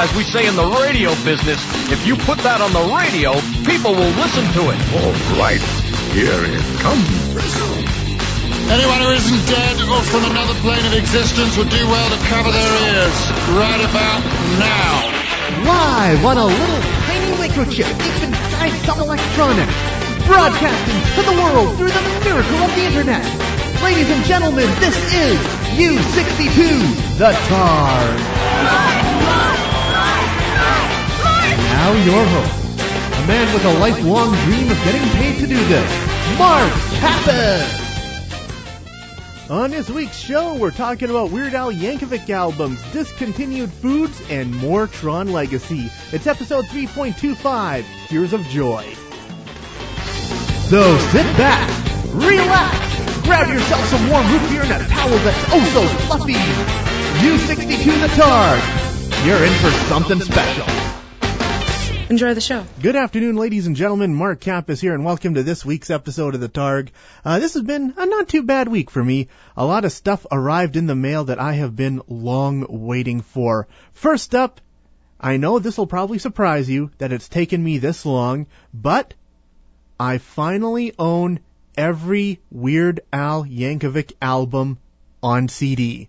As we say in the radio business, if you put that on the radio, people will listen to it. All right, here it comes. Anyone who isn't dead or from another plane of existence would do well to cover their ears right about now. Live on a little tiny microchip deep inside some electronics. Broadcasting to the world through the miracle of the internet. Ladies and gentlemen, this is U62, the Targ. Now your host, a man with a lifelong dream of getting paid to do this, Mark Kappas. On this week's show, we're talking about Weird Al Yankovic albums, discontinued foods, and more Tron Legacy. It's episode 3.25, Tears of Joy. So sit back, relax, grab yourself some warm root beer and a towel that's oh so fluffy. U62 the Targ, you're in for something special. Enjoy the show. Good afternoon, ladies and gentlemen. Mark Kappas here, and welcome to this week's episode of the Targ. Uh, this has been a not too bad week for me. A lot of stuff arrived in the mail that I have been long waiting for. First up, I know this will probably surprise you that it's taken me this long, but I finally own every Weird Al Yankovic album on CD.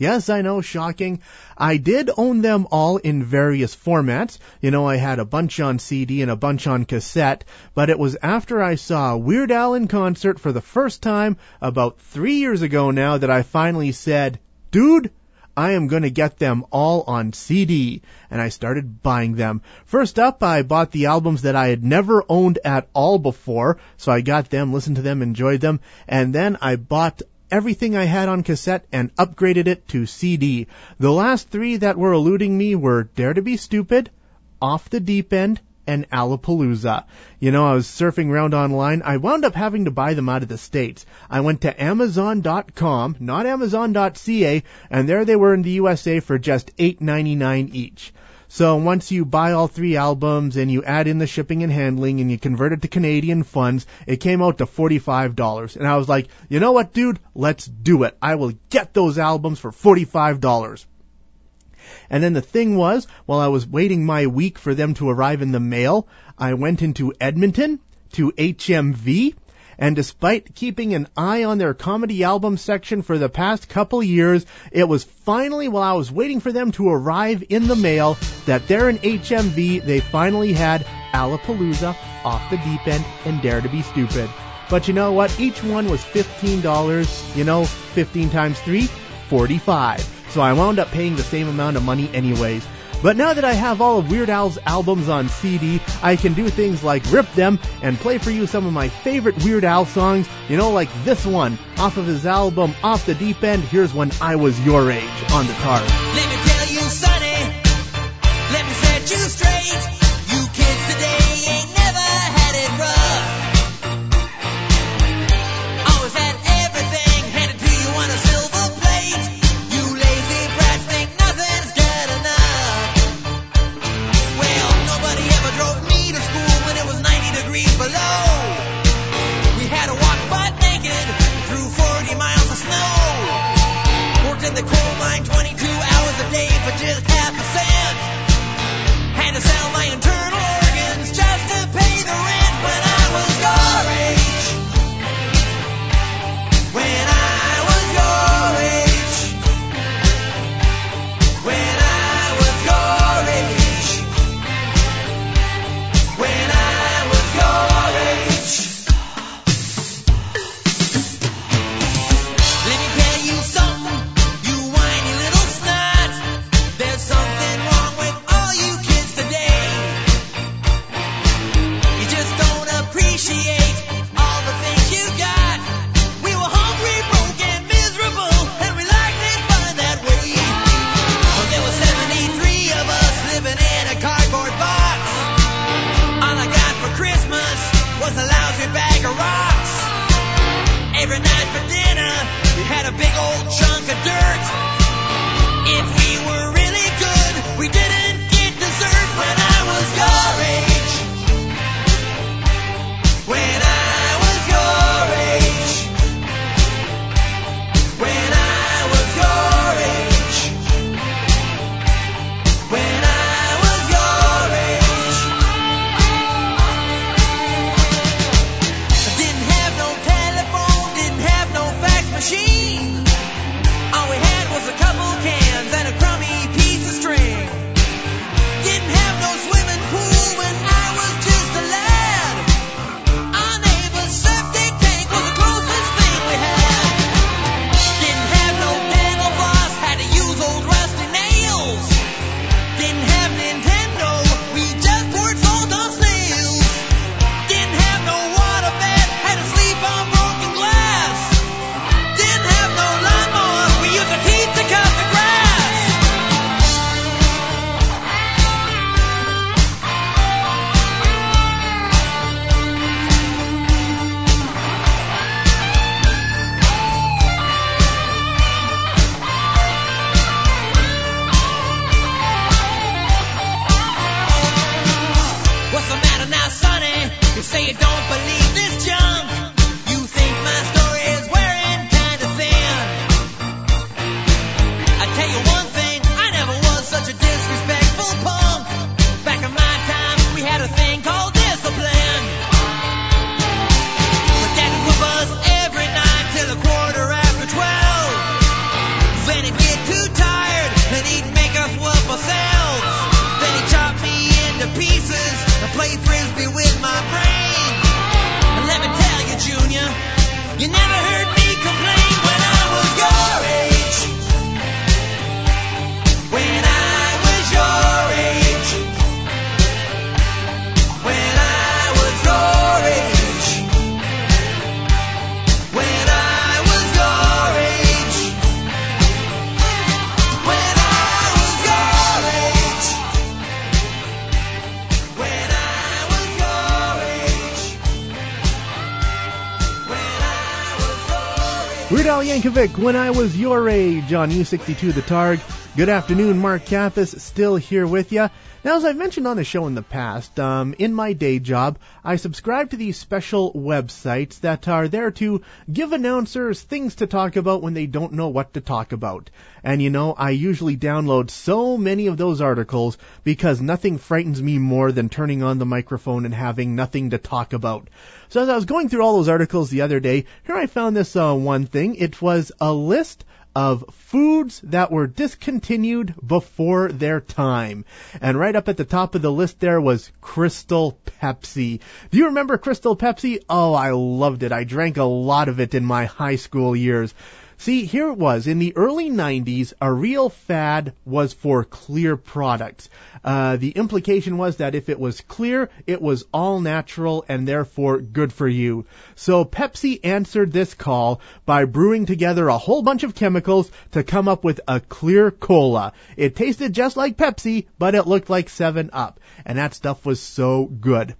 Yes, I know, shocking. I did own them all in various formats. You know, I had a bunch on CD and a bunch on cassette, but it was after I saw Weird Al in concert for the first time about three years ago now that I finally said, dude, I am going to get them all on CD. And I started buying them. First up, I bought the albums that I had never owned at all before. So I got them, listened to them, enjoyed them. And then I bought everything I had on cassette and upgraded it to CD. The last three that were eluding me were Dare to Be Stupid, Off the Deep End, and Alapalooza. You know, I was surfing around online. I wound up having to buy them out of the States. I went to Amazon.com, not Amazon.ca, and there they were in the USA for just $8.99 each. So once you buy all three albums and you add in the shipping and handling and you convert it to Canadian funds, it came out to $45. And I was like, you know what, dude? Let's do it. I will get those albums for $45. And then the thing was, while I was waiting my week for them to arrive in the mail, I went into Edmonton to HMV and despite keeping an eye on their comedy album section for the past couple years, it was finally while I was waiting for them to arrive in the mail that there in HMV they finally had Alapalooza, Off the Deep End, and Dare to Be Stupid. But you know what? Each one was $15. You know, 15 times 3, 45. So I wound up paying the same amount of money anyways. But now that I have all of Weird Al's albums on CD, I can do things like rip them and play for you some of my favorite Weird Al songs, you know, like this one off of his album Off the Deep End. Here's When I Was Your Age on the Targ. Let me tell you, sonny, let me set you straight. You kids today Al Yankovic, when I was your age on U62 The Targ. Good afternoon, Mark Kappas, still here with you. Now, as I've mentioned on the show in the past, um, in my day job, I subscribe to these special websites that are there to give announcers things to talk about when they don't know what to talk about. And you know, I usually download so many of those articles because nothing frightens me more than turning on the microphone and having nothing to talk about. So as I was going through all those articles the other day, here I found this uh, one thing. It was a list of foods that were discontinued before their time. And right up at the top of the list there was Crystal Pepsi. Do you remember Crystal Pepsi? Oh, I loved it. I drank a lot of it in my high school years. See, here it was. In the early 90s, a real fad was for clear products. Uh, the implication was that if it was clear, it was all natural and therefore good for you. So Pepsi answered this call by brewing together a whole bunch of chemicals to come up with a clear cola. It tasted just like Pepsi, but it looked like 7 Up. And that stuff was so good.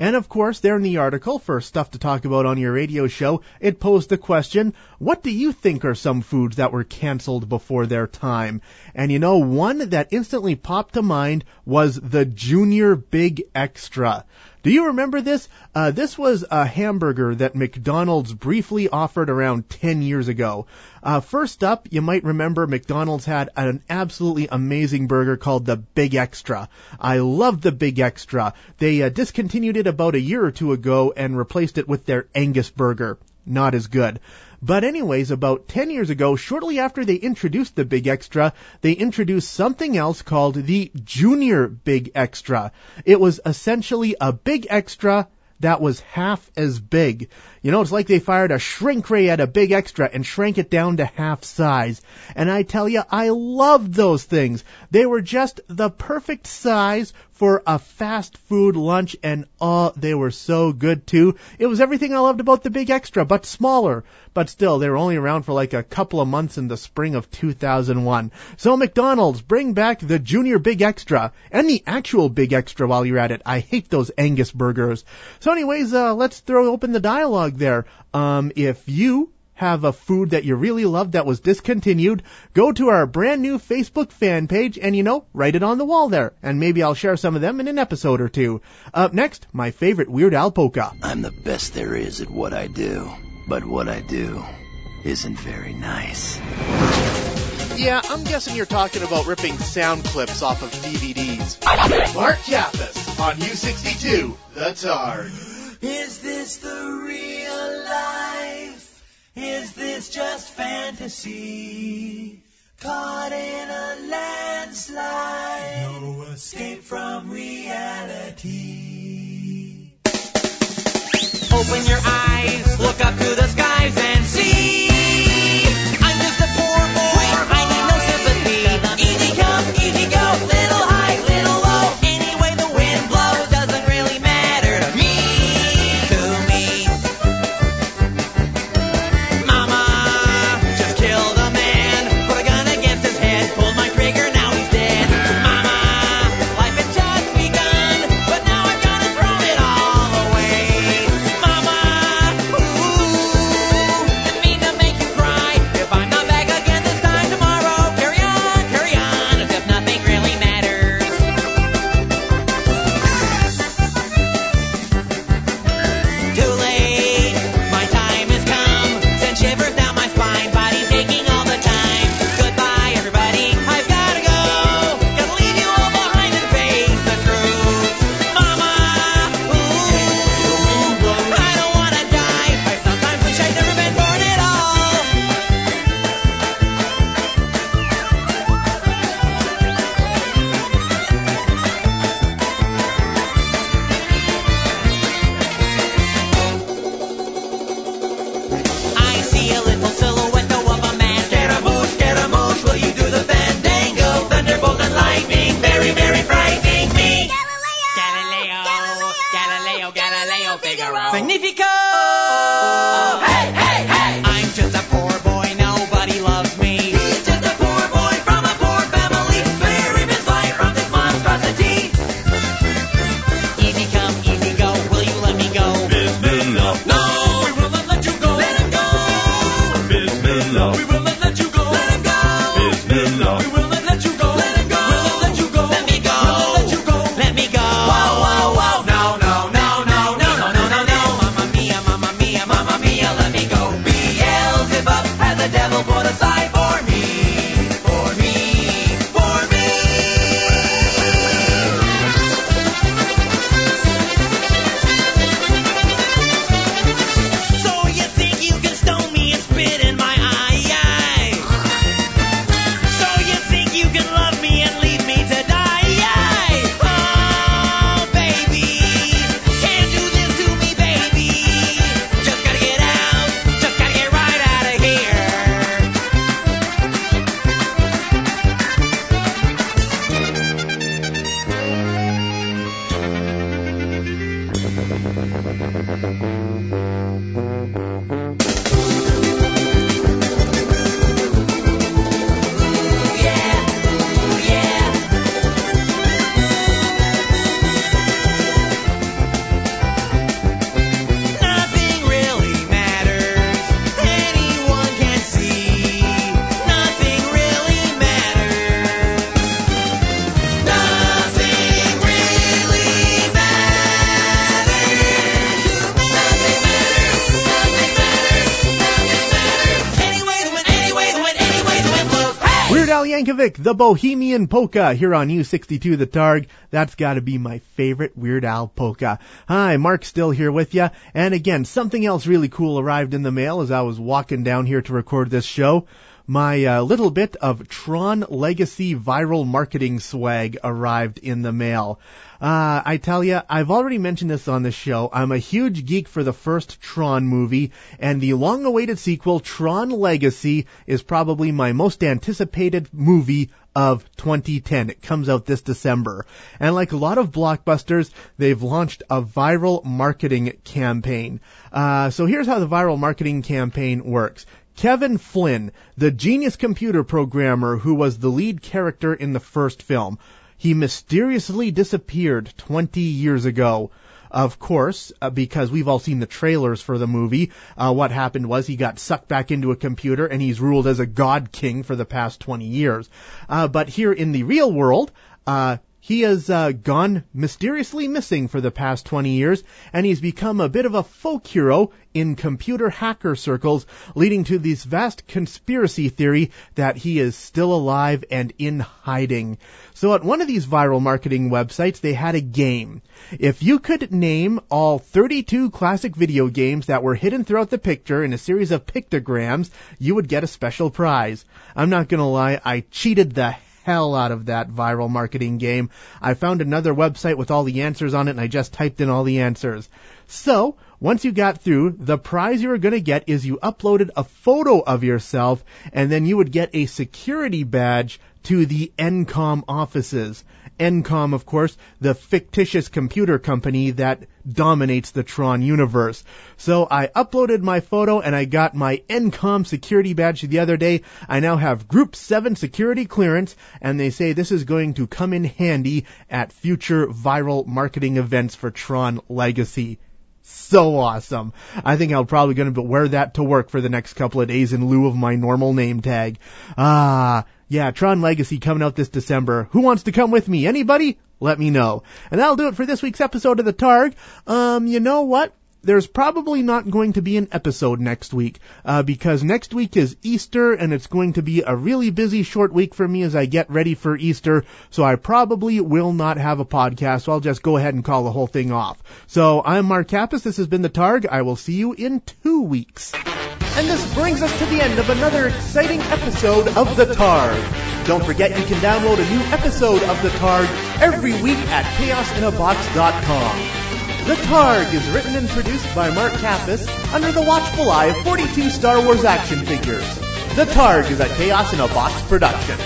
And of course, there in the article, for stuff to talk about on your radio show, it posed the question, what do you think are some foods that were canceled before their time? And you know, one that instantly popped to mind was the Junior Big Extra. Do you remember this? Uh, this was a hamburger that McDonald's briefly offered around 10 years ago. Uh, first up, you might remember McDonald's had an absolutely amazing burger called the Big Extra. I loved the Big Extra. They uh, discontinued it about a year or two ago and replaced it with their Angus burger. Not as good. But anyways, about 10 years ago, shortly after they introduced the Big Extra, they introduced something else called the Junior Big Extra. It was essentially a Big Extra that was half as big. You know, it's like they fired a shrink ray at a big extra and shrank it down to half size. And I tell you, I loved those things. They were just the perfect size for a fast food lunch and oh, they were so good too. It was everything I loved about the big extra, but smaller. But still, they were only around for like a couple of months in the spring of 2001. So McDonald's, bring back the junior big extra and the actual big extra while you're at it. I hate those Angus burgers. So anyways, uh, let's throw open the dialogue there. Um, if you have a food that you really love that was discontinued, go to our brand new Facebook fan page and you know, write it on the wall there. And maybe I'll share some of them in an episode or two. Up next, my favorite Weird Al polka. I'm the best there is at what I do, but what I do isn't very nice. Yeah, I'm guessing you're talking about ripping sound clips off of DVDs. Mark Kappas on U62, The Targ. Is this the real life? Is this just fantasy? Caught in a landslide. No escape from reality. Open your eyes, look up to the skies and see. Magnífico! Yankovic, the Bohemian Polka, here on U62 The Targ. That's gotta be my favorite Weird Al polka. Hi, Mark still here with ya. And again, something else really cool arrived in the mail as I was walking down here to record this show. My uh, little bit of Tron Legacy viral marketing swag arrived in the mail. Uh, I tell ya, I've already mentioned this on the show. I'm a huge geek for the first Tron movie, and the long-awaited sequel, Tron Legacy, is probably my most anticipated movie of 2010. It comes out this December. And like a lot of blockbusters, they've launched a viral marketing campaign. Uh, so here's how the viral marketing campaign works. Kevin Flynn, the genius computer programmer who was the lead character in the first film, he mysteriously disappeared 20 years ago. Of course, uh, because we've all seen the trailers for the movie, uh, what happened was he got sucked back into a computer and he's ruled as a god king for the past 20 years. Uh, but here in the real world, uh, he has uh, gone mysteriously missing for the past 20 years, and he's become a bit of a folk hero in computer hacker circles, leading to this vast conspiracy theory that he is still alive and in hiding. So at one of these viral marketing websites, they had a game. If you could name all 32 classic video games that were hidden throughout the picture in a series of pictograms, you would get a special prize. I'm not gonna lie, I cheated the hell out of that viral marketing game. I found another website with all the answers on it and I just typed in all the answers. So, once you got through, the prize you were going to get is you uploaded a photo of yourself and then you would get a security badge to the ENCOM offices. ENCOM, of course, the fictitious computer company that dominates the Tron universe. So I uploaded my photo and I got my ENCOM security badge the other day. I now have Group 7 security clearance and they say this is going to come in handy at future viral marketing events for Tron Legacy so awesome. I think I'm probably going to wear that to work for the next couple of days in lieu of my normal name tag. Ah, yeah, Tron Legacy coming out this December. Who wants to come with me? Anybody? Let me know. And that'll do it for this week's episode of the Targ. Um, you know what? There's probably not going to be an episode next week, uh, because next week is Easter and it's going to be a really busy short week for me as I get ready for Easter, so I probably will not have a podcast, so I'll just go ahead and call the whole thing off. So I'm Mark Kappas, this has been the Targ, I will see you in two weeks. And this brings us to the end of another exciting episode of The Targ. Don't forget you can download a new episode of The Targ every week at chaosinabox.com. The Targ is written and produced by Mark Kappas under the watchful eye of 42 Star Wars action figures. The Targ is a Chaos in a Box production.